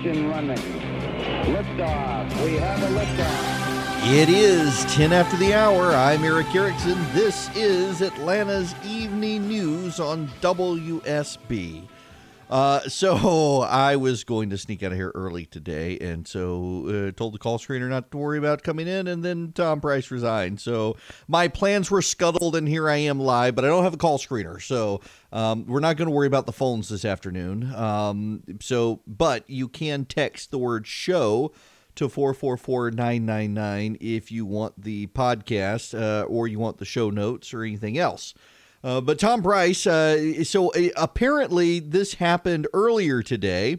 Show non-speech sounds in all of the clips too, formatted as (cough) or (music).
engine running. Liftoff. We have a liftoff. It is 10 after the hour. I'm Erick Erickson. This is Atlanta's Evening News on WSB. Uh, so (laughs) I was going to sneak out of here early today, and so uh, told the call screener not to worry about coming in, and then Tom Price resigned. So my plans were scuttled, and here I am live, but I don't have a call screener, so um, we're not going to worry about the phones this afternoon. Um, so, but you can text the word "show." to 444-999 if you want the podcast uh, or you want the show notes or anything else. Uh, but Tom Price, uh, so uh, apparently this happened earlier today,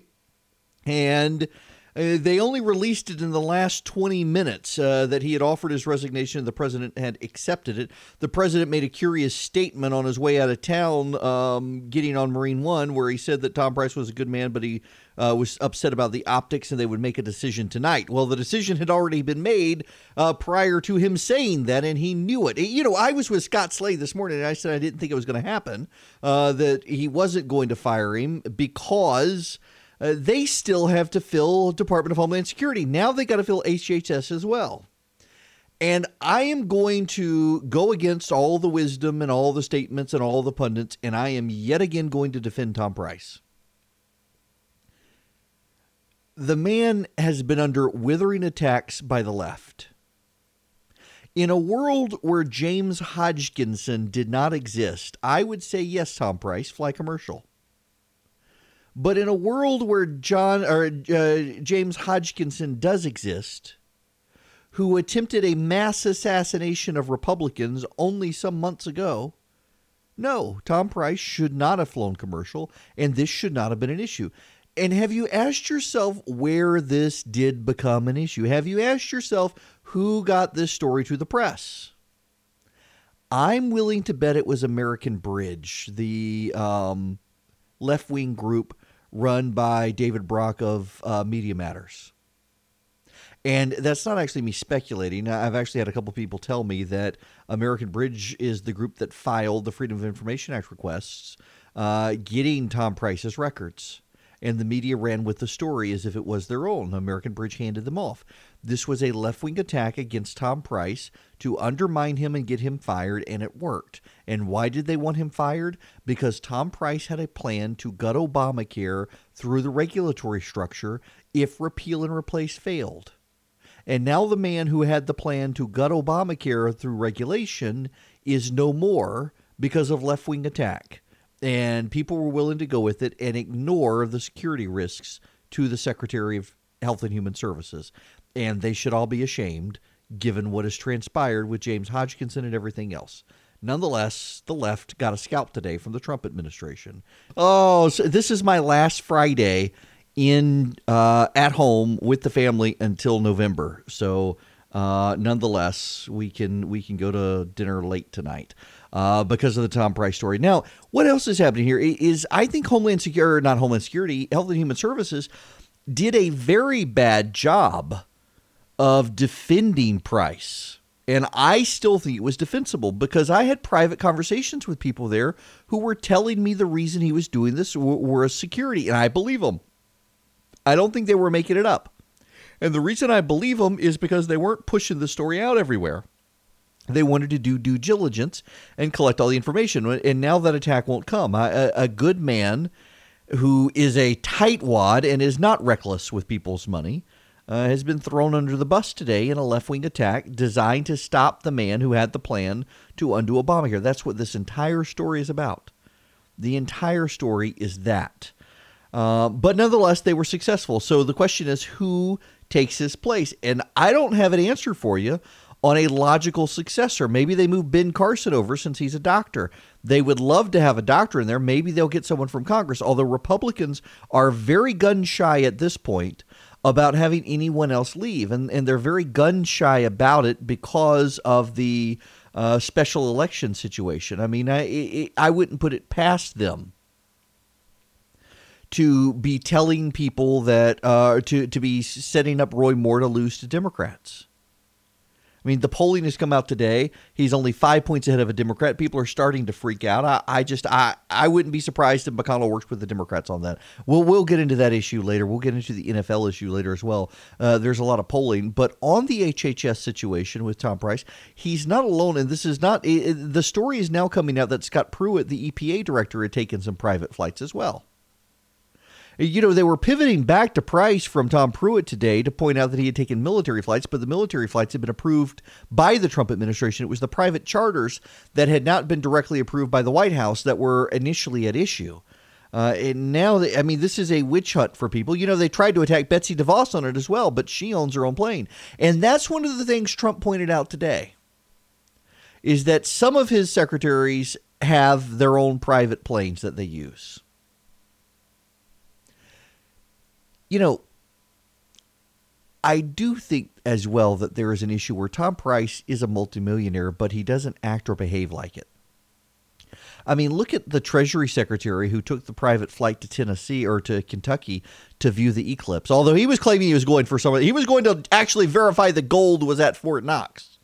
and uh, they only released it in the last 20 minutes uh, that he had offered his resignation and the president had accepted it. The president made a curious statement on his way out of town, um, getting on Marine One, where he said that Tom Price was a good man, but he uh, was upset about the optics and they would make a decision tonight. Well, the decision had already been made uh, prior to him saying that, and he knew it. You know, I was with Scott Slade this morning, and I said I didn't think it was going to happen, uh, that he wasn't going to fire him because. Uh, they still have to fill Department of Homeland Security. Now they got to fill HHS as well. And I am going to go against all the wisdom and all the statements and all the pundits, and I am yet again going to defend Tom Price the man has been under withering attacks by the left. In a world where James Hodgkinson did not exist, I would say yes, Tom Price, fly commercial. But in a world where John or uh, James Hodgkinson does exist, who attempted a mass assassination of Republicans only some months ago, no, Tom Price should not have flown commercial, and this should not have been an issue. And have you asked yourself where this did become an issue? Have you asked yourself who got this story to the press? I'm willing to bet it was American Bridge, the um, left wing group run by David Brock of uh, Media Matters. And that's not actually me speculating. I've actually had a couple people tell me that American Bridge is the group that filed the Freedom of Information Act requests, uh, getting Tom Price's records and the media ran with the story as if it was their own. American Bridge handed them off. This was a left wing attack against Tom Price to undermine him and get him fired, and it worked. And why did they want him fired? Because Tom Price had a plan to gut Obamacare through the regulatory structure if repeal and replace failed. And now the man who had the plan to gut Obamacare through regulation is no more because of left wing attack and people were willing to go with it and ignore the security risks to the Secretary of Health and Human Services. And they should all be ashamed given what has transpired with James Hodgkinson and everything else. Nonetheless, the left got a scalp today from the Trump administration. Oh, so this is my last Friday in uh, at home with the family until November. So, uh, nonetheless, we can we can go to dinner late tonight uh, because of the Tom Price story. Now, what else is happening here is I think Homeland Security, not Homeland Security, Health and Human Services did a very bad job of defending Price. And I still think it was defensible because I had private conversations with people there who were telling me the reason he was doing this were, a security, and I believe them. I don't think they were making it up. And the reason I believe them is because they weren't pushing the story out everywhere they wanted to do due diligence and collect all the information. And now that attack won't come. A, a good man who is a tightwad and is not reckless with people's money uh, has been thrown under the bus today in a left wing attack designed to stop the man who had the plan to undo Obamacare. That's what this entire story is about. The entire story is that. Uh, but nonetheless, they were successful. So the question is who takes his place? And I don't have an answer for you on a logical successor. Maybe they move Ben Carson over since he's a doctor. They would love to have a doctor in there. Maybe they'll get someone from Congress, although Republicans are very gun shy at this point about having anyone else leave. And, and they're very gun shy about it because of the uh, special election situation. I mean, I, I wouldn't put it past them to be telling people that, uh, to, to be setting up Roy Moore to lose to Democrats. I mean, the polling has come out today. He's only five points ahead of a Democrat. People are starting to freak out. I, I just, I, I wouldn't be surprised if McConnell works with the Democrats on that. We'll, we'll get into that issue later. We'll get into the NFL issue later as well. Uh, there's a lot of polling, but on the HHS situation with Tom Price, he's not alone. And this is not it, the story is now coming out that Scott Pruitt, the EPA director, had taken some private flights as well. You know, they were pivoting back to Price from Tom Pruitt today to point out that he had taken military flights, but the military flights had been approved by the Trump administration. It was the private charters that had not been directly approved by the White House that were initially at issue. Uh, and now, they, I mean, this is a witch hunt for people. You know, they tried to attack Betsy DeVos on it as well, but she owns her own plane. And that's one of the things Trump pointed out today is that some of his secretaries have their own private planes that they use. You know, I do think as well that there is an issue where Tom Price is a multimillionaire, but he doesn't act or behave like it. I mean, look at the Treasury Secretary who took the private flight to Tennessee or to Kentucky to view the eclipse. Although he was claiming he was going for some, he was going to actually verify the gold was at Fort Knox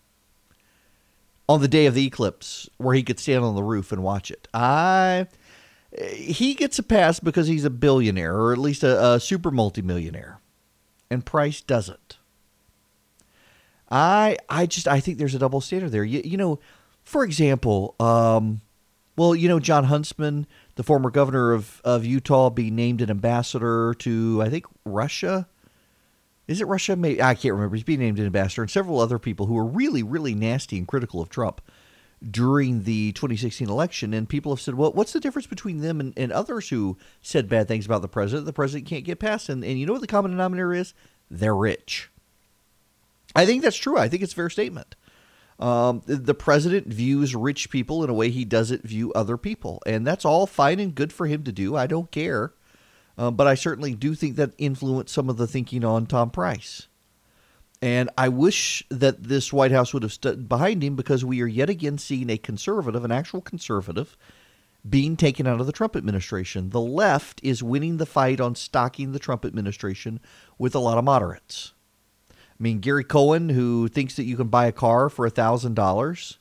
on the day of the eclipse, where he could stand on the roof and watch it. I he gets a pass because he's a billionaire or at least a, a super multimillionaire, and Price doesn't. I I just I think there's a double standard there. You, you know, for example, um, well, you know, Jon Huntsman, the former governor of, of Utah, be named an ambassador to I think Russia. Is it Russia? Maybe I can't remember. He's being named an ambassador, and several other people who are really, really nasty and critical of Trump during the 2016 election, and people have said, "Well, what's the difference between them and, and others who said bad things about the president? The president can't get past." And, and you know what the common denominator is? They're rich. I think that's true. I think it's a fair statement. Um, the, president views rich people in a way he doesn't view other people, and that's all fine and good for him to do. I don't care, uh, but I certainly do think that influenced some of the thinking on Tom Price. And I wish that this White House would have stood behind him because we are yet again seeing a conservative, an actual conservative, being taken out of the Trump administration. The left is winning the fight on stocking the Trump administration with a lot of moderates. I mean, Gary Cohen, who thinks that you can buy a car for $1,000.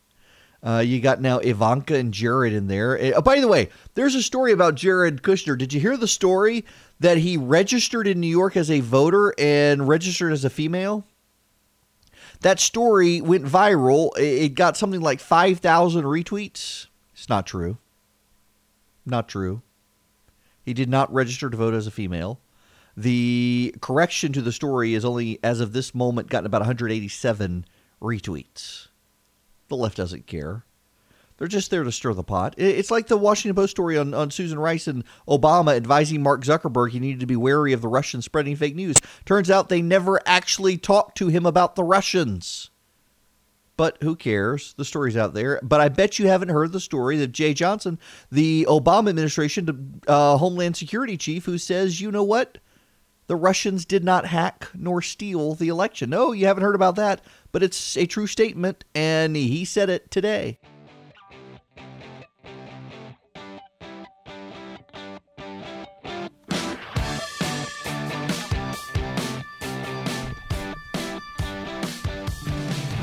Uh, you got now Ivanka and Jared in there. Uh, by the way, there's a story about Jared Kushner. Did you hear the story that he registered in New York as a voter and registered as a female? That story went viral. It got something like 5,000 retweets. It's not true. Not true. He did not register to vote as a female. The correction to the story is only, as of this moment, gotten about 187 retweets. The left doesn't care. They're just there to stir the pot. It's like the Washington Post story on, on Susan Rice and Obama advising Mark Zuckerberg he needed to be wary of the Russians spreading fake news. Turns out they never actually talked to him about the Russians. But who cares? The story's out there. But I bet you haven't heard the story of Jeh Johnson, the Obama administration uh, Homeland Security chief, who says, you know what? The Russians did not hack nor steal the election. No, you haven't heard about that, but it's a true statement, and he said it today.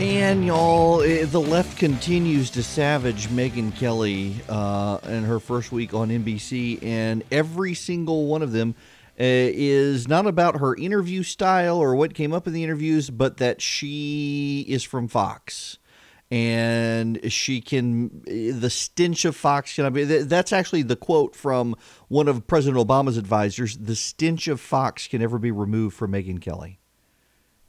And y'all, eh, the left continues to savage Megyn Kelly uh, in her first week on NBC, and every single one of them uh, is not about her interview style or what came up in the interviews, but that she is from Fox. And she can, eh, the stench of Fox can I be. That's actually the quote from one of President Obama's advisors. The stench of Fox can never be removed from Megyn Kelly.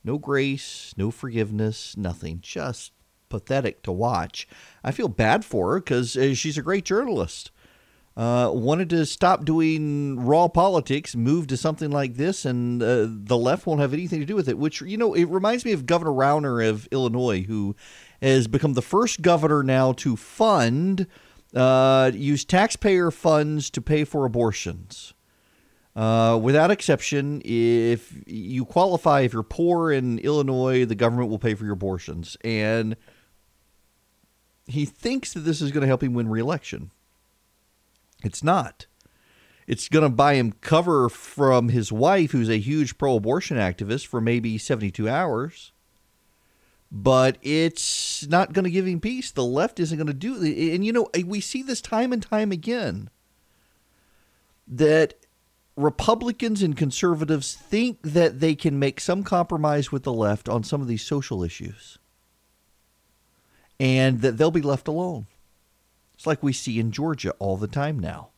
No grace, no forgiveness, nothing. Just pathetic to watch. I feel bad for her because uh, she's a great journalist. Uh, wanted to stop doing raw politics, move to something like this, and uh, the left won't have anything to do with it. Which, you know, it reminds me of Governor Rauner of Illinois, who has become the first governor now to fund, uh, use taxpayer funds to pay for abortions. Uh, without exception, if you qualify, if you're poor in Illinois, the government will pay for your abortions. And he thinks that this is going to help him win reelection. It's not. It's going to buy him cover from his wife, who's a huge pro abortion activist, for maybe 72 hours. but it's not going to give him peace. The left isn't going to do it. and you know we see this time and time again that Republicans and conservatives think that they can make some compromise with the left on some of these social issues and that they'll be left alone. It's like we see in Georgia all the time now.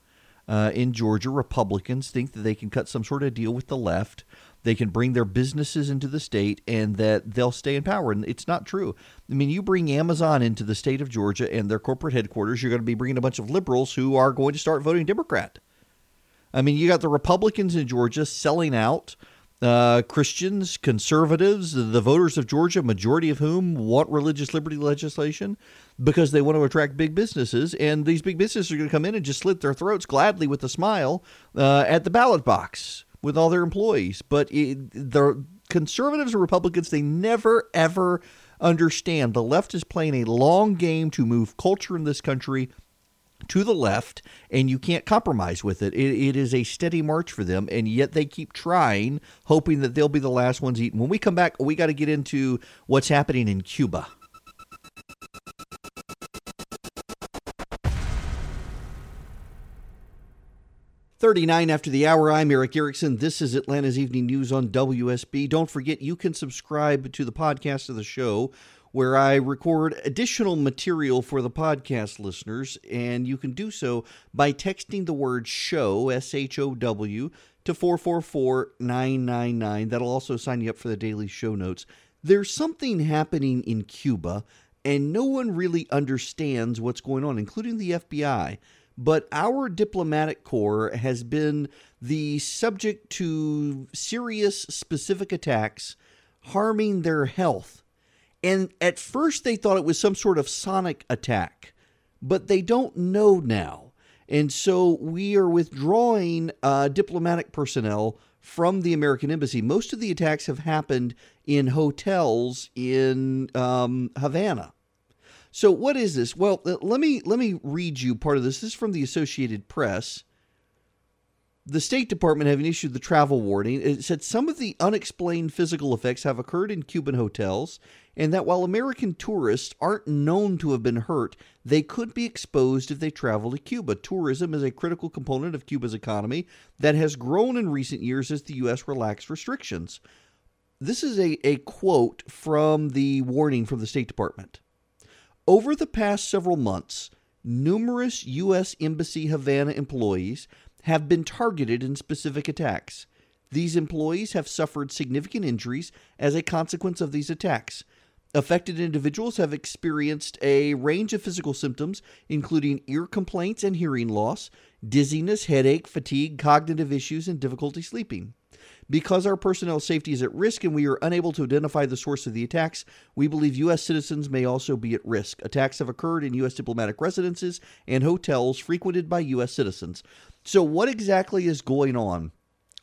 Uh, in Georgia, Republicans think that they can cut some sort of deal with the left. They can bring their businesses into the state and that they'll stay in power. And it's not true. I mean, you bring Amazon into the state of Georgia and their corporate headquarters, you're going to be bringing a bunch of liberals who are going to start voting Democrat. I mean, you got the Republicans in Georgia selling out uh, Christians, conservatives, the voters of Georgia, majority of whom want religious liberty legislation because they want to attract big businesses. And these big businesses are going to come in and just slit their throats gladly with a smile uh, at the ballot box with all their employees. But it, the conservatives and Republicans, they never, ever understand the left is playing a long game to move culture in this country to the left, and you can't compromise with it. it. It is a steady march for them, and yet they keep trying, hoping that they'll be the last ones eaten. When we come back, we got to get into what's happening in Cuba. Thirty-nine after the hour. I'm Erick Erickson. This is Atlanta's Evening News on WSB. Don't forget, you can subscribe to the podcast of the show where I record additional material for the podcast listeners, and you can do so by texting the word show, S H O W, to 444 999. That'll also sign you up for the daily show notes. There's something happening in Cuba, and no one really understands what's going on, including the FBI. But our diplomatic corps has been the subject to serious specific attacks harming their health and at first, they thought it was some sort of sonic attack, but they don't know now. And so we are withdrawing uh, diplomatic personnel from the American embassy. Most of the attacks have happened in hotels in um, Havana. So what is this? Well, let me let me read you part of this. This is from the Associated Press the State Department having issued the travel warning, it said some of the unexplained physical effects have occurred in Cuban hotels, and that while American tourists aren't known to have been hurt, they could be exposed if they travel to Cuba. Tourism is a critical component of Cuba's economy that has grown in recent years as the U.S. relaxed restrictions. This is a, a quote from the warning from the State Department. Over the past several months, numerous U.S. Embassy Havana employees have been targeted in specific attacks. These employees have suffered significant injuries as a consequence of these attacks. Affected individuals have experienced a range of physical symptoms, including ear complaints and hearing loss, dizziness, headache, fatigue, cognitive issues, and difficulty sleeping. Because our personnel safety is at risk and we are unable to identify the source of the attacks, we believe U.S. citizens may also be at risk. Attacks have occurred in U.S. diplomatic residences and hotels frequented by U.S. citizens. So, what exactly is going on?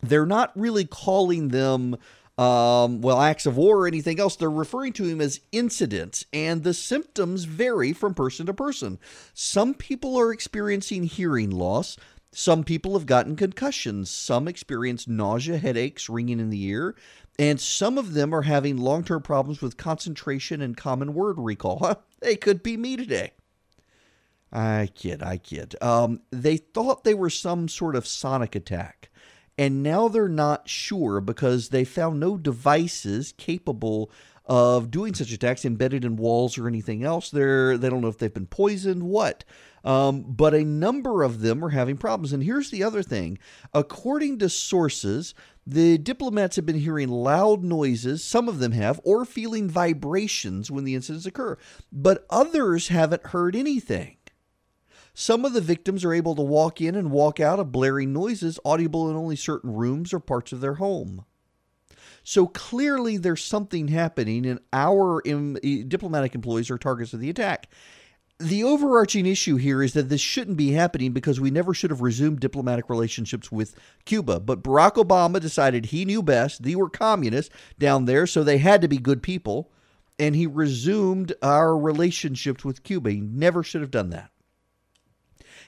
They're not really calling them, um, well, acts of war or anything else. They're referring to him as incidents, and the symptoms vary from person to person. Some people are experiencing hearing loss. Some people have gotten concussions. Some experience nausea, headaches, ringing in the ear. And some of them are having long term problems with concentration and common word recall. they could be me today. I kid, I kid. Um, they thought they were some sort of sonic attack, and now they're not sure because they found no devices capable of doing such attacks embedded in walls or anything else. They're they don't know if they've been poisoned, what. Um, but a number of them are having problems. And here's the other thing: according to sources, the diplomats have been hearing loud noises, some of them have, or feeling vibrations when the incidents occur, but others haven't heard anything. Some of the victims are able to walk in and walk out of blaring noises audible in only certain rooms or parts of their home. So clearly, there's something happening, and our Im- diplomatic employees are targets of the attack. The overarching issue here is that this shouldn't be happening because we never should have resumed diplomatic relationships with Cuba. But Barack Obama decided he knew best. They were communists down there, so they had to be good people. And he resumed our relationships with Cuba. He never should have done that.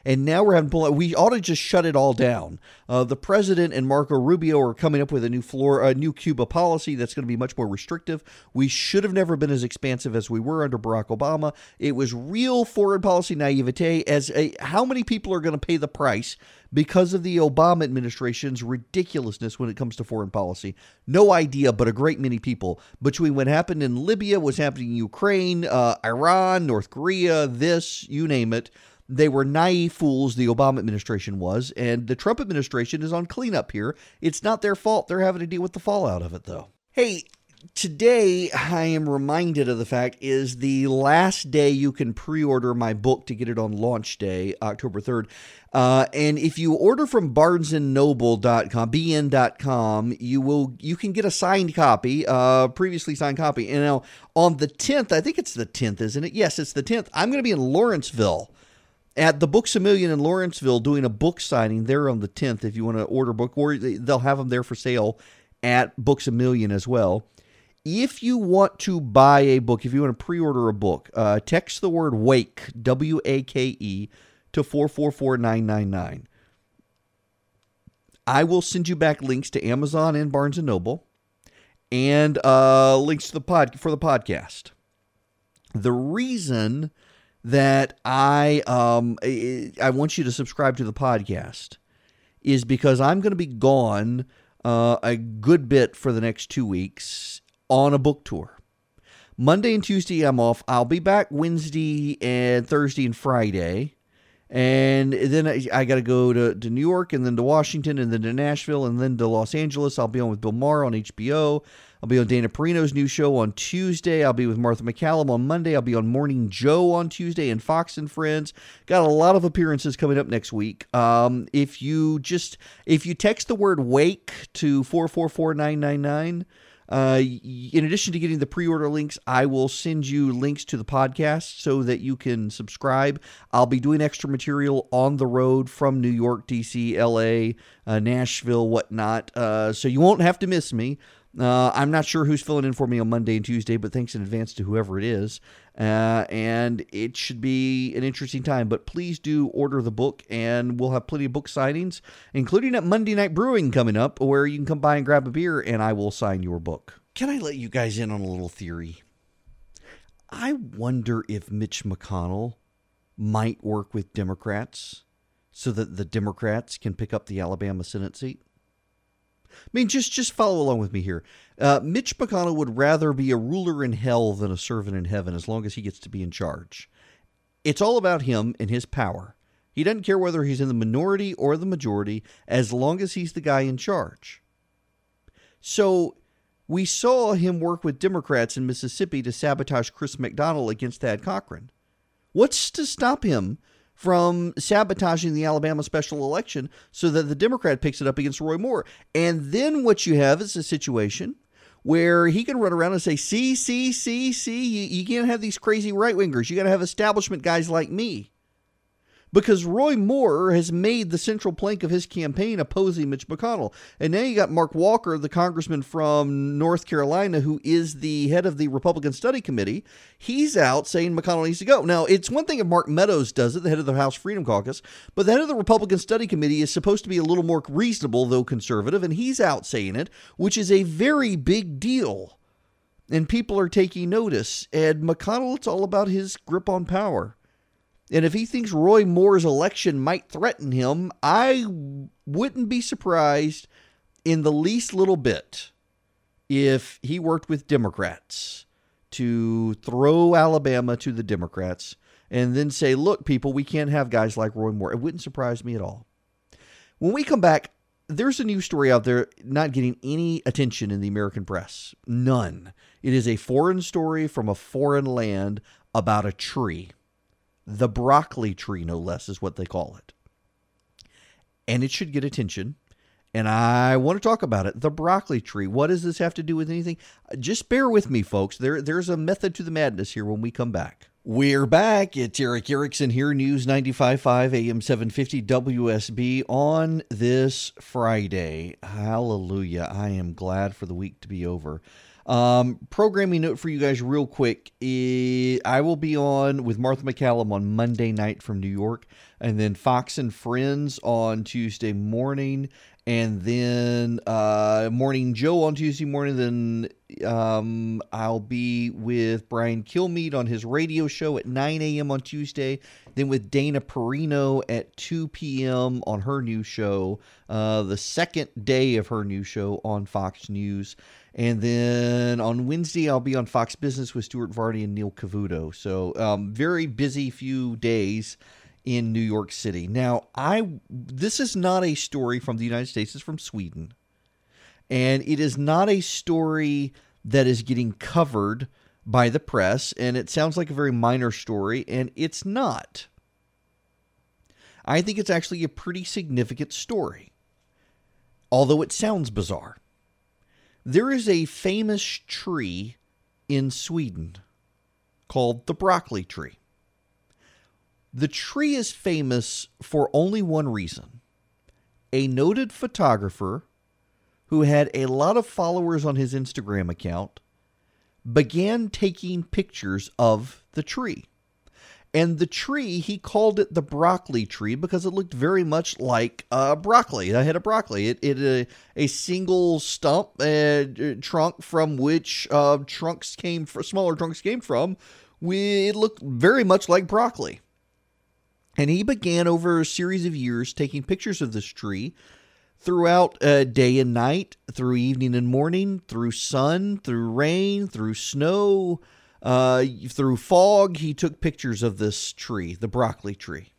And now we're having pull. We ought to just shut it all down. Uh, the president and Marco Rubio are coming up with a new floor, a new Cuba policy that's going to be much more restrictive. We should have never been as expansive as we were under Barack Obama. It was real foreign policy naivete. As a, how many people are going to pay the price because of the Obama administration's ridiculousness when it comes to foreign policy. No idea, but a great many people. Between what happened in Libya, what's happening in Ukraine, uh, Iran, North Korea, this, you name it. They were naive fools, the Obama administration was, and the Trump administration is on cleanup here. It's not their fault. They're having to deal with the fallout of it, though. Hey, today I am reminded of the fact is the last day you can pre-order my book to get it on launch day, October 3rd. Uh, and if you order from barnesandnoble.com, bn.com, you will you can get a signed copy, uh, previously signed copy. And now on the 10th, I think it's the 10th, isn't it? Yes, it's the 10th. I'm going to be in Lawrenceville at the Books a Million in Lawrenceville doing a book signing there on the 10th if you want to order a book or they'll have them there for sale at Books a Million as well. If you want to buy a book, if you want to pre-order a book, uh, text the word WAKE, W A K E to 444999. I will send you back links to Amazon and Barnes and Noble and uh, links to the pod for the podcast. The reason that I um, I want you to subscribe to the podcast is because I'm going to be gone uh, a good bit for the next two weeks on a book tour. Monday and Tuesday I'm off. I'll be back Wednesday and Thursday and Friday. And then I, I got to go to, to New York and then to Washington and then to Nashville and then to Los Angeles. I'll be on with Bill Maher on HBO. I'll be on Dana Perino's new show on Tuesday. I'll be with Martha MacCallum on Monday. I'll be on Morning Joe on Tuesday and Fox and Friends. Got a lot of appearances coming up next week. Um, if you just if you text the word wake to 444999 uh, in addition to getting the pre-order links, I will send you links to the podcast so that you can subscribe. I'll be doing extra material on the road from New York, DC, LA, uh, Nashville, whatnot. Uh, so you won't have to miss me. Uh, I'm not sure who's filling in for me on Monday and Tuesday, but thanks in advance to whoever it is. Uh, and it should be an interesting time. But please do order the book, and we'll have plenty of book signings, including at Monday Night Brewing coming up, where you can come by and grab a beer, and I will sign your book. Can I let you guys in on a little theory? I wonder if Mitch McConnell might work with Democrats so that the Democrats can pick up the Alabama Senate seat. I mean, just just follow along with me here. Uh, Mitch McConnell would rather be a ruler in hell than a servant in heaven, as long as he gets to be in charge. It's all about him and his power. He doesn't care whether he's in the minority or the majority, as long as he's the guy in charge. So we saw him work with Democrats in Mississippi to sabotage Chris McDaniel against Thad Cochran. What's to stop him from sabotaging the Alabama special election so that the Democrat picks it up against Roy Moore. And then what you have is a situation where he can run around and say, see, see, see, see, you, you can't have these crazy right wingers. You got to have establishment guys like me because Roy Moore has made the central plank of his campaign opposing Mitch McConnell. And now you got Mark Walker, the congressman from North Carolina, who is the head of the Republican Study Committee. He's out saying McConnell needs to go. Now, it's one thing if Mark Meadows does it, the head of the House Freedom Caucus, but the head of the Republican Study Committee is supposed to be a little more reasonable, though conservative, and he's out saying it, which is a very big deal. And people are taking notice. And McConnell, it's all about his grip on power. And if he thinks Roy Moore's election might threaten him, I wouldn't be surprised in the least little bit if he worked with Democrats to throw Alabama to the Democrats and then say, look, people, we can't have guys like Roy Moore. It wouldn't surprise me at all. When we come back, there's a new story out there not getting any attention in the American press. None. It is a foreign story from a foreign land about a tree. The broccoli tree, no less, is what they call it. And it should get attention. And I want to talk about it. The broccoli tree. What does this have to do with anything? Just bear with me, folks. There, there's a method to the madness here when we come back. We're back. It's Erick Erickson here, News 95.5 AM 750 WSB on this Friday. Hallelujah. I am glad for the week to be over. Um, programming note for you guys, real quick. I will be on with Martha MacCallum on Monday night from New York, and then Fox and Friends on Tuesday morning, and then uh, Morning Joe on Tuesday morning. Then um, I'll be with Brian Kilmeade on his radio show at 9 a.m. on Tuesday. Then with Dana Perino at 2 p.m. on her new show, uh, the second day of her new show on Fox News. And then on Wednesday, I'll be on Fox Business with Stuart Varney and Neil Cavuto. So, um, very busy few days in New York City. Now, I this is not a story from the United States; it's from Sweden, and it is not a story that is getting covered by the press. And it sounds like a very minor story, and it's not. I think it's actually a pretty significant story, although it sounds bizarre. There is a famous tree in Sweden called the broccoli tree. The tree is famous for only one reason. A noted photographer who had a lot of followers on his Instagram account began taking pictures of the tree. And the tree, he called it the broccoli tree because it looked very much like uh, broccoli. A head of broccoli. It, it a, a single stump uh, trunk from which uh, trunks came, for, smaller trunks came from. We, it looked very much like broccoli. And he began over a series of years taking pictures of this tree throughout uh, day and night, through evening and morning, through sun, through rain, through snow, uh, through fog. He took pictures of this tree, the broccoli tree.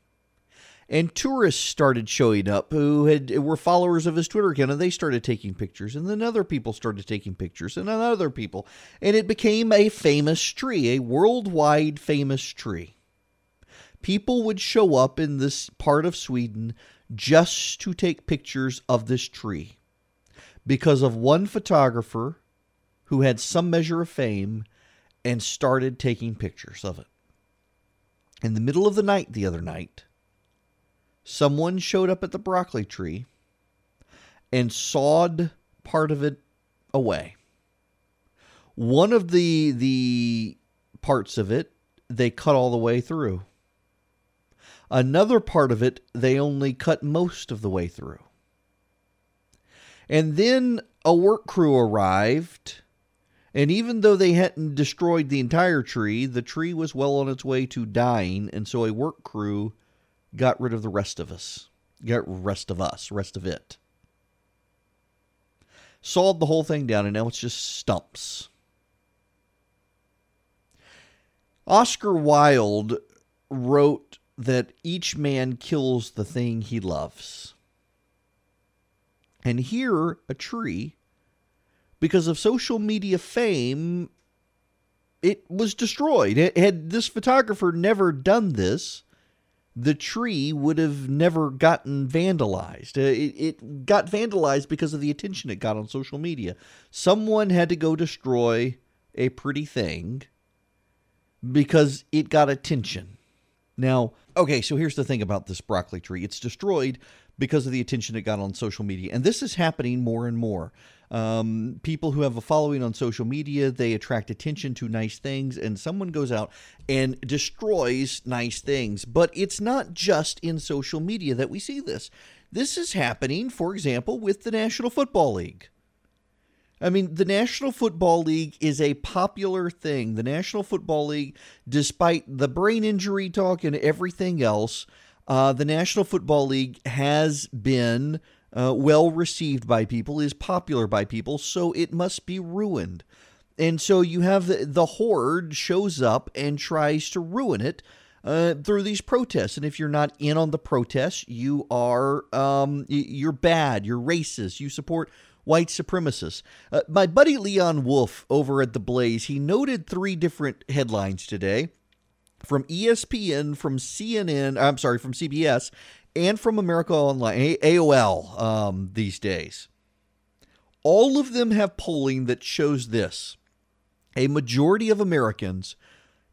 And tourists started showing up who had were followers of his Twitter account, and they started taking pictures. And then other people started taking pictures, and then other people, and it became a famous tree, a worldwide famous tree people would show up in this part of Sweden just to take pictures of this tree because of one photographer who had some measure of fame and started taking pictures of it. In the middle of the night the other night, someone showed up at the broccoli tree and sawed part of it away. One of the the parts of it they cut all the way through. Another part of it, they only cut most of the way through. And then a work crew arrived, and even though they hadn't destroyed the entire tree, the tree was well on its way to dying, and so a work crew got rid of the rest of us. Got rest of us, rest of it. Sawed the whole thing down, and now it's just stumps. Oscar Wilde wrote that each man kills the thing he loves. And here, a tree, because of social media fame, it was destroyed. It, had this photographer never done this, the tree would have never gotten vandalized. Uh, it, it got vandalized because of the attention it got on social media. Someone had to go destroy a pretty thing because it got attention. Now, okay, so here's the thing about this broccoli tree it's destroyed because of the attention it got on social media. And this is happening more and more. Um, people who have a following on social media, they attract attention to nice things, and someone goes out and destroys nice things. But it's not just in social media that we see this. This is happening, for example, with the National Football League. I mean, the National Football League is a popular thing. The National Football League, despite the brain injury talk and everything else, uh, the National Football League has been uh, well received by people, is popular by people, so it must be ruined. And so you have the, the horde shows up and tries to ruin it uh, through these protests. And if you're not in on the protests, you are um, you're bad. You're racist. You support white supremacists. Uh, my buddy Leon Wolf over at The Blaze, he noted three different headlines today from ESPN, from CNN, I'm sorry, from CBS, and from America Online, AOL um, these days. All of them have polling that shows this a majority of Americans,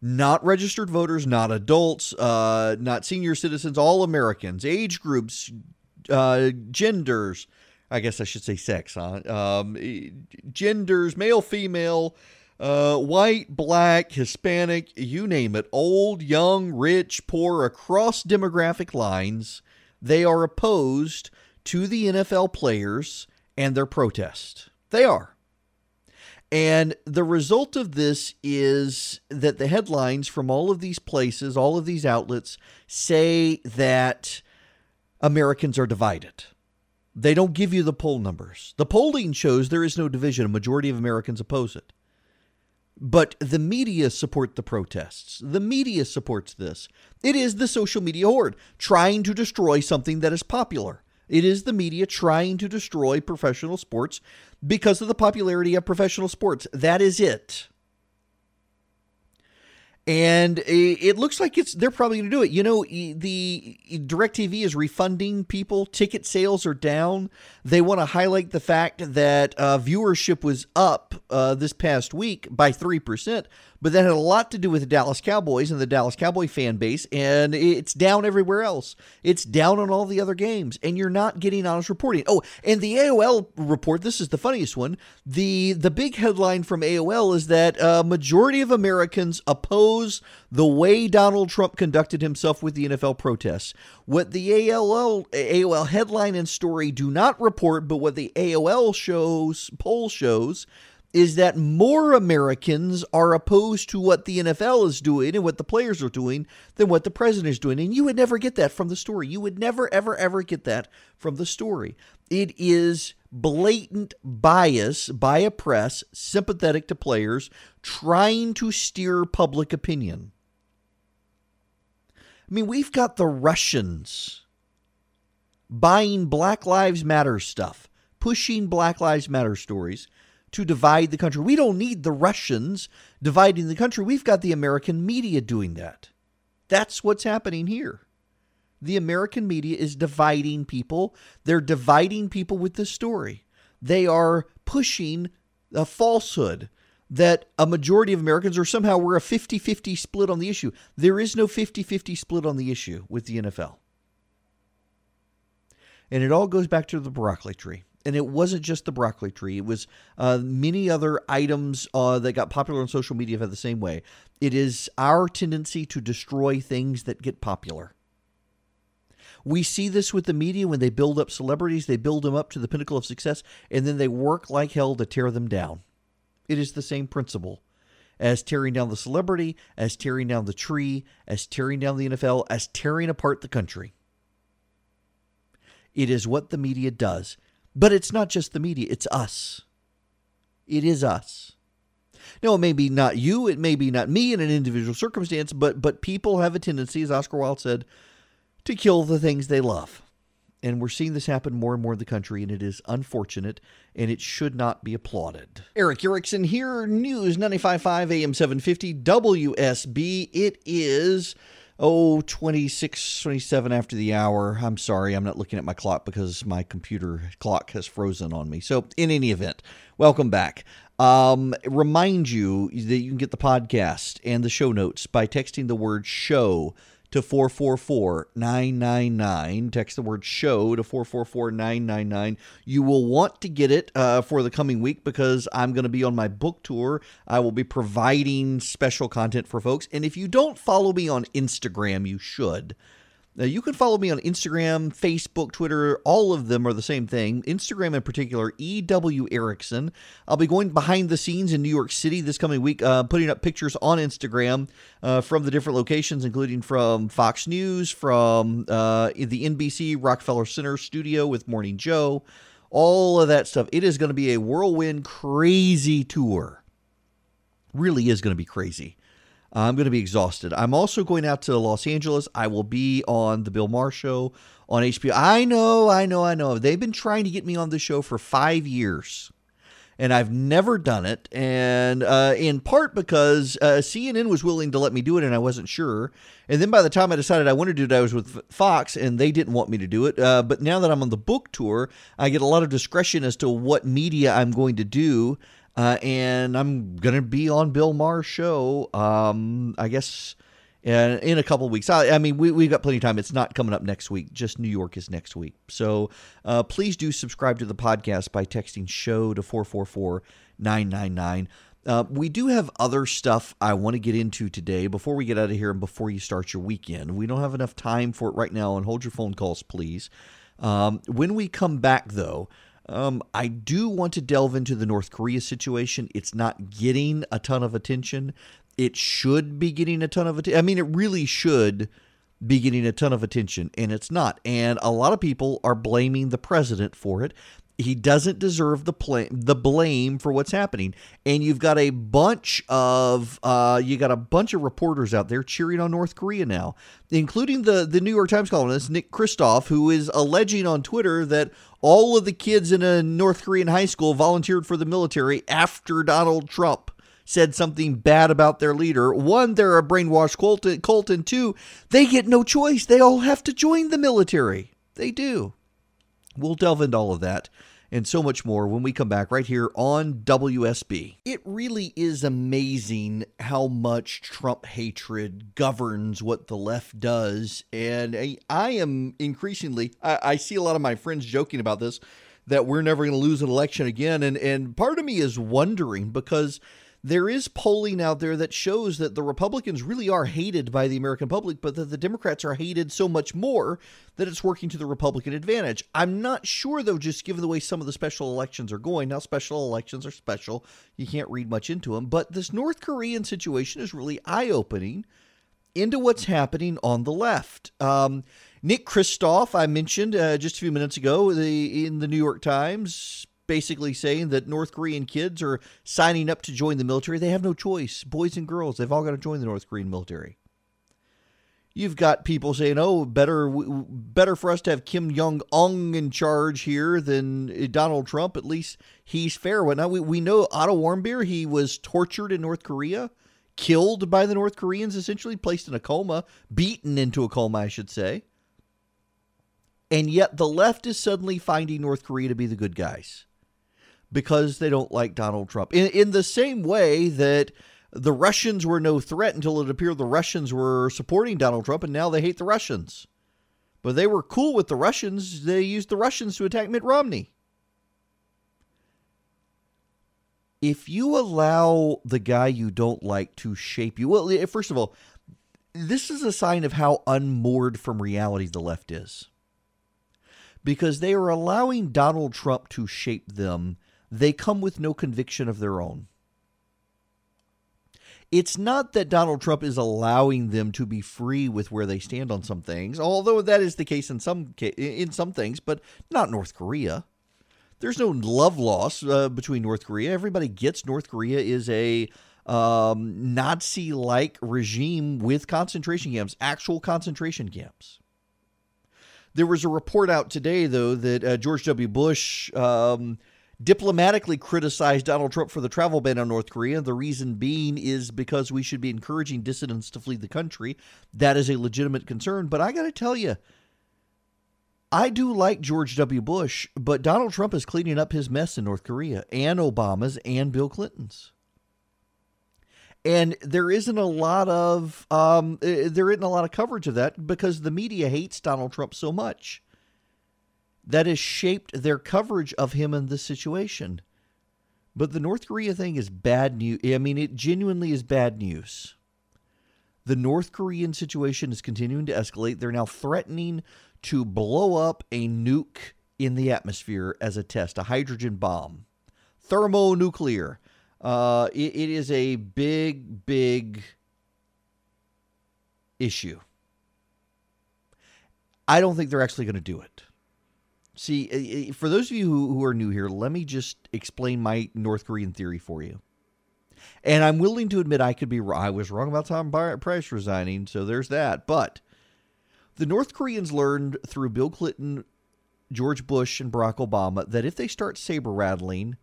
not registered voters, not adults, uh, not senior citizens, all Americans, age groups, uh, genders, I guess I should say sex, huh? Um, genders, male, female, uh, white, black, Hispanic, you name it, old, young, rich, poor, across demographic lines, they are opposed to the NFL players and their protest. They are. And the result of this is that the headlines from all of these places, all of these outlets, say that Americans are divided. They don't give you the poll numbers. The polling shows there is no division. A majority of Americans oppose it. But the media support the protests. The media supports this. It is the social media horde trying to destroy something that is popular. It is the media trying to destroy professional sports because of the popularity of professional sports. That is it and it looks like it's they're probably going to do it. You know, the Directv is refunding people. Ticket sales are down. They want to highlight the fact that uh, viewership was up uh, this past week by three percent, but that had a lot to do with the Dallas Cowboys and the Dallas Cowboy fan base, and it's down everywhere else. It's down on all the other games, and you're not getting honest reporting. Oh, and the AOL report, this is the funniest one. The the big headline from AOL is that a majority of Americans oppose the way Donald Trump conducted himself with the NFL protests. What the AOL AOL headline and story do not report, but what the AOL shows poll shows is that more Americans are opposed to what the NFL is doing and what the players are doing than what the president is doing. And you would never get that from the story. You would never, ever, ever get that from the story. It is blatant bias by a press sympathetic to players trying to steer public opinion. I mean, we've got the Russians buying Black Lives Matter stuff, pushing Black Lives Matter stories to divide the country. We don't need the Russians dividing the country. We've got the American media doing that. That's what's happening here. The American media is dividing people. They're dividing people with this story. They are pushing a falsehood that a majority of Americans are somehow we're a 50 50 split on the issue. There is no 50 50 split on the issue with the NFL. And it all goes back to the broccoli tree and it wasn't just the broccoli tree. It was uh, many other items uh, that got popular on social media the same way. It is our tendency to destroy things that get popular. We see this with the media when they build up celebrities, they build them up to the pinnacle of success, and then they work like hell to tear them down. It is the same principle as tearing down the celebrity, as tearing down the tree, as tearing down the NFL, as tearing apart the country. It is what the media does. But it's not just the media, it's us. It is us. Now, it may be not you, it may be not me in an individual circumstance, but but people have a tendency, as Oscar Wilde said, to kill the things they love. And we're seeing this happen more and more in the country, and it is unfortunate, and it should not be applauded. Erick Erickson here, News 95.5 AM 750 WSB. It is oh 26 27 after the hour i'm sorry i'm not looking at my clock because my computer clock has frozen on me so in any event welcome back um, remind you that you can get the podcast and the show notes by texting the word show to 444999. Text the word show to 444999. You will want to get it uh, for the coming week because I'm going to be on my book tour. I will be providing special content for folks. And if you don't follow me on Instagram, you should. Now, you can follow me on Instagram, Facebook, Twitter. All of them are the same thing. Instagram, in particular, EW Erickson. I'll be going behind the scenes in New York City this coming week, uh, putting up pictures on Instagram uh, from the different locations, including from Fox News, from uh, the NBC Rockefeller Center studio with Morning Joe, all of that stuff. It is going to be a whirlwind, crazy tour. Really is going to be crazy. I'm going to be exhausted. I'm also going out to Los Angeles. I will be on the Bill Maher show on HBO. I know, I know, I know. They've been trying to get me on the show for five years. And I've never done it, and uh, in part because uh, CNN was willing to let me do it, and I wasn't sure. And then by the time I decided I wanted to do it, I was with Fox, and they didn't want me to do it. Uh, but now that I'm on the book tour, I get a lot of discretion as to what media I'm going to do. Uh, and I'm going to be on Bill Maher's show, um, I guess, and in a couple weeks. I, I, mean, we, we've got plenty of time. It's not coming up next week. Just New York is next week. So uh, please do subscribe to the podcast by texting show to 444 999. Uh, we do have other stuff I want to get into today before we get out of here and before you start your weekend. We don't have enough time for it right now, and hold your phone calls, please. Um, when we come back, though, um, I do want to delve into the North Korea situation. It's not getting a ton of attention. It should be getting a ton of attention. I mean, it really should be getting a ton of attention, and it's not. And a lot of people are blaming the president for it he doesn't deserve the the blame for what's happening. And you've got a bunch of uh, you got a bunch of reporters out there cheering on North Korea now, including the the New York Times columnist Nick Kristof, who is alleging on Twitter that all of the kids in a North Korean high school volunteered for the military after Donald Trump said something bad about their leader. One, they're a brainwashed cult and two, they get no choice. They all have to join the military. They do. We'll delve into all of that and so much more when we come back right here on WSB. It really is amazing how much Trump hatred governs what the left does. And I, am increasingly, I, I see a lot of my friends joking about this, that we're never going to lose an election again. And, and part of me is wondering because there is polling out there that shows that the Republicans really are hated by the American public, but that the Democrats are hated so much more that it's working to the Republican advantage. I'm not sure, though, just given the way some of the special elections are going. Now, special elections are special. You can't read much into them. But this North Korean situation is really eye opening into what's happening on the left. Um, Nick Kristof, I mentioned uh, just a few minutes ago the, in the New York Times, basically saying that North Korean kids are signing up to join the military. They have no choice. Boys and girls, they've all got to join the North Korean military. You've got people saying, "Oh, better better for us to have Kim Jong Un in charge here than uh, Donald Trump. At least he's fair." Well, now we we know Otto Warmbier. He was tortured in North Korea, killed by the North Koreans, essentially placed in a coma, beaten into a coma, I should say. And yet the left is suddenly finding North Korea to be the good guys because they don't like Donald Trump. In, in the same way that the Russians were no threat until it appeared the Russians were supporting Donald Trump, and now they hate the Russians. But they were cool with the Russians. They used the Russians to attack Mitt Romney. If you allow the guy you don't like to shape you, well, first of all, this is a sign of how unmoored from reality the left is. Because they are allowing Donald Trump to shape them they come with no conviction of their own. It's not that Donald Trump is allowing them to be free with where they stand on some things, although that is the case in some in some things, but not North Korea. There's no love loss uh, between North Korea. Everybody gets North Korea is a um, Nazi-like regime with concentration camps, actual concentration camps. There was a report out today, though, that uh, George W. Bush um, diplomatically criticized Donald Trump for the travel ban on North Korea. The reason being is because we should be encouraging dissidents to flee the country. That is a legitimate concern. But I got to tell you, I do like George W. Bush, but Donald Trump is cleaning up his mess in North Korea and Obama's and Bill Clinton's. And there isn't a lot of um, eh, there isn't a lot of coverage of that because the media hates Donald Trump so much that has shaped their coverage of him in this situation. But the North Korea thing is bad news. I mean, it genuinely is bad news. The North Korean situation is continuing to escalate. They're now threatening to blow up a nuke in the atmosphere as a test, a hydrogen bomb, thermonuclear. Uh, it, it is a big, big issue. I don't think they're actually going to do it. See, eh, eh, for those of you who, who are new here, let me just explain my North Korean theory for you. And I'm willing to admit I could be. I was wrong about Tom Price resigning, so there's that. But the North Koreans learned through Bill Clinton, George Bush, and Barack Obama that if they start saber rattling,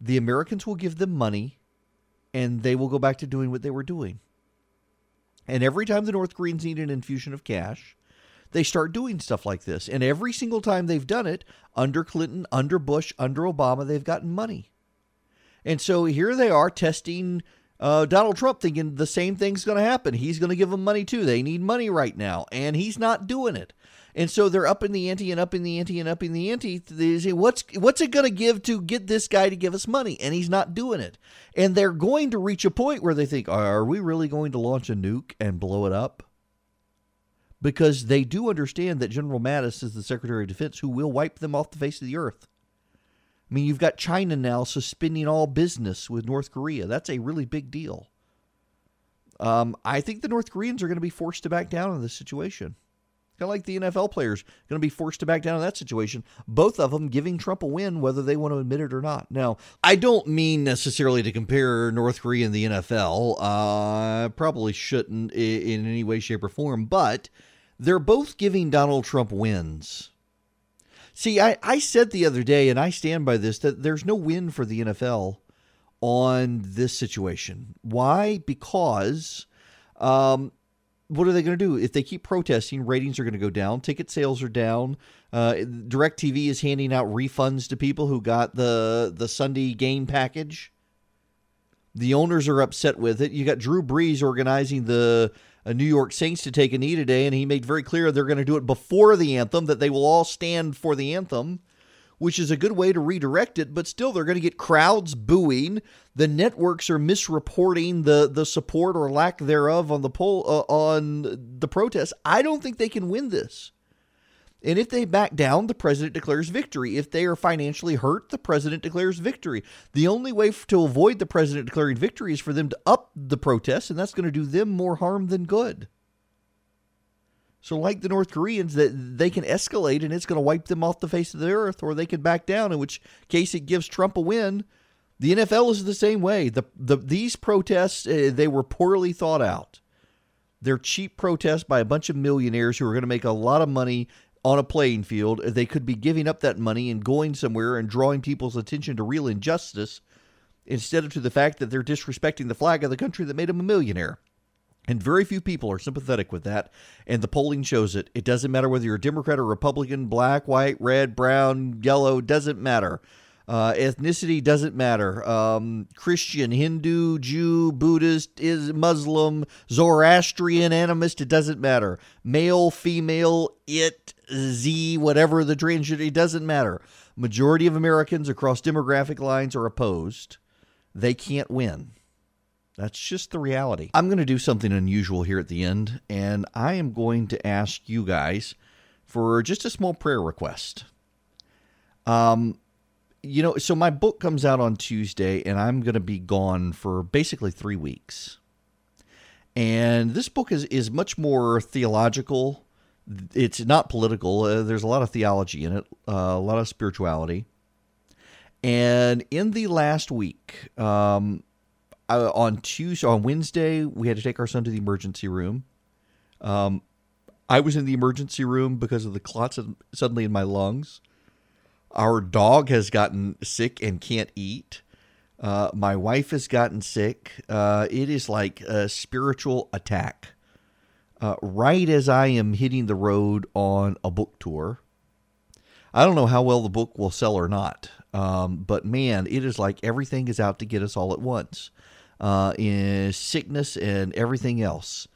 the Americans will give them money and they will go back to doing what they were doing. And every time the North Koreans need an infusion of cash, they start doing stuff like this. And every single time they've done it, under Clinton, under Bush, under Obama, they've gotten money. And so here they are testing Uh, Donald Trump thinking the same thing's going to happen. He's going to give them money too. They need money right now, and he's not doing it. And so they're up in the ante and up in the ante and up in the ante. They say, what's what's it going to give to get this guy to give us money? And he's not doing it. And they're going to reach a point where they think, are we really going to launch a nuke and blow it up? Because they do understand that General Mattis is the Secretary of Defense who will wipe them off the face of the earth. I mean, you've got China now suspending all business with North Korea. That's a really big deal. Um, I think the North Koreans are going to be forced to back down in this situation. Kind of like the NFL players going to be forced to back down in that situation. Both of them giving Trump a win, whether they want to admit it or not. Now, I don't mean necessarily to compare North Korea and the NFL. Uh, probably shouldn't in any way, shape, or form. But they're both giving Donald Trump wins. See, I, I said the other day, and I stand by this, that there's no win for the NFL on this situation. Why? Because um, what are they going to do? If they keep protesting, ratings are going to go down, ticket sales are down. Uh, DirecTV is handing out refunds to people who got the the Sunday game package. The owners are upset with it. You got Drew Brees organizing the uh, New York Saints to take a knee today, and he made very clear they're going to do it before the anthem, that they will all stand for the anthem which is a good way to redirect it, but still they're going to get crowds booing. The networks are misreporting the the support or lack thereof on the poll uh, on the protest. I don't think they can win this. And if they back down, the president declares victory. If they are financially hurt, the president declares victory. The only way to avoid the president declaring victory is for them to up the protests, and that's going to do them more harm than good. So, like the North Koreans, that they can escalate and it's going to wipe them off the face of the earth, or they can back down, in which case it gives Trump a win. The NFL is the same way. The, the these protests uh, they were poorly thought out. They're cheap protests by a bunch of millionaires who are going to make a lot of money on a playing field. They could be giving up that money and going somewhere and drawing people's attention to real injustice instead of to the fact that they're disrespecting the flag of the country that made them a millionaire. And very few people are sympathetic with that. And the polling shows it. It doesn't matter whether you're a Democrat or Republican, black, white, red, brown, yellow, doesn't matter. Uh, ethnicity doesn't matter. Um, Christian, Hindu, Jew, Buddhist, is Muslim, Zoroastrian, animist, it doesn't matter. Male, female, it, Z, whatever the transgender, it doesn't matter. Majority of Americans across demographic lines are opposed. They can't win. That's just the reality. I'm going to do something unusual here at the end, and I am going to ask you guys for just a small prayer request. Um, you know, so my book comes out on Tuesday, and I'm going to be gone for basically three weeks. And this book is is much more theological. It's not political. Uh, there's a lot of theology in it, uh, a lot of spirituality. And in the last week, um, uh, on Tuesday, on Wednesday, we had to take our son to the emergency room. Um, I was in the emergency room because of the clots suddenly in my lungs. Our dog has gotten sick and can't eat. Uh, my wife has gotten sick. Uh, it is like a spiritual attack. Uh, right as I am hitting the road on a book tour, I don't know how well the book will sell or not. Um, but man, it is like everything is out to get us all at once uh, in sickness and everything else.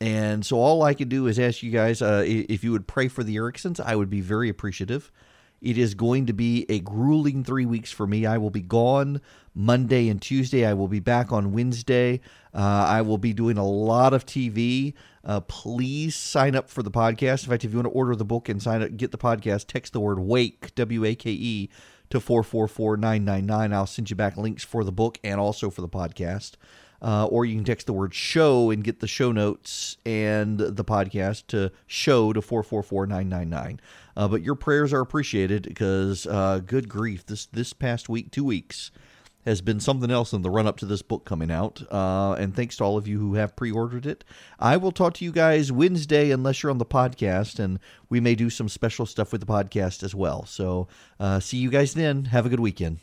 And so all I can do is ask you guys uh, if you would pray for the Ericksons. I would be very appreciative. It is going to be a grueling three weeks for me. I will be gone Monday and Tuesday. I will be back on Wednesday. Uh, I will be doing a lot of TV. Uh, please sign up for the podcast. In fact, if you want to order the book and sign up, get the podcast, text the word WAKE, W A K E, to 444999. I'll send you back links for the book and also for the podcast. Uh, or you can text the word show and get the show notes and the podcast to show to 444999. Uh, but your prayers are appreciated because, uh, good grief, this, this past week, two weeks, has been something else in the run up to this book coming out. Uh, and thanks to all of you who have pre ordered it. I will talk to you guys Wednesday, unless you're on the podcast, and we may do some special stuff with the podcast as well. So uh, see you guys then. Have a good weekend.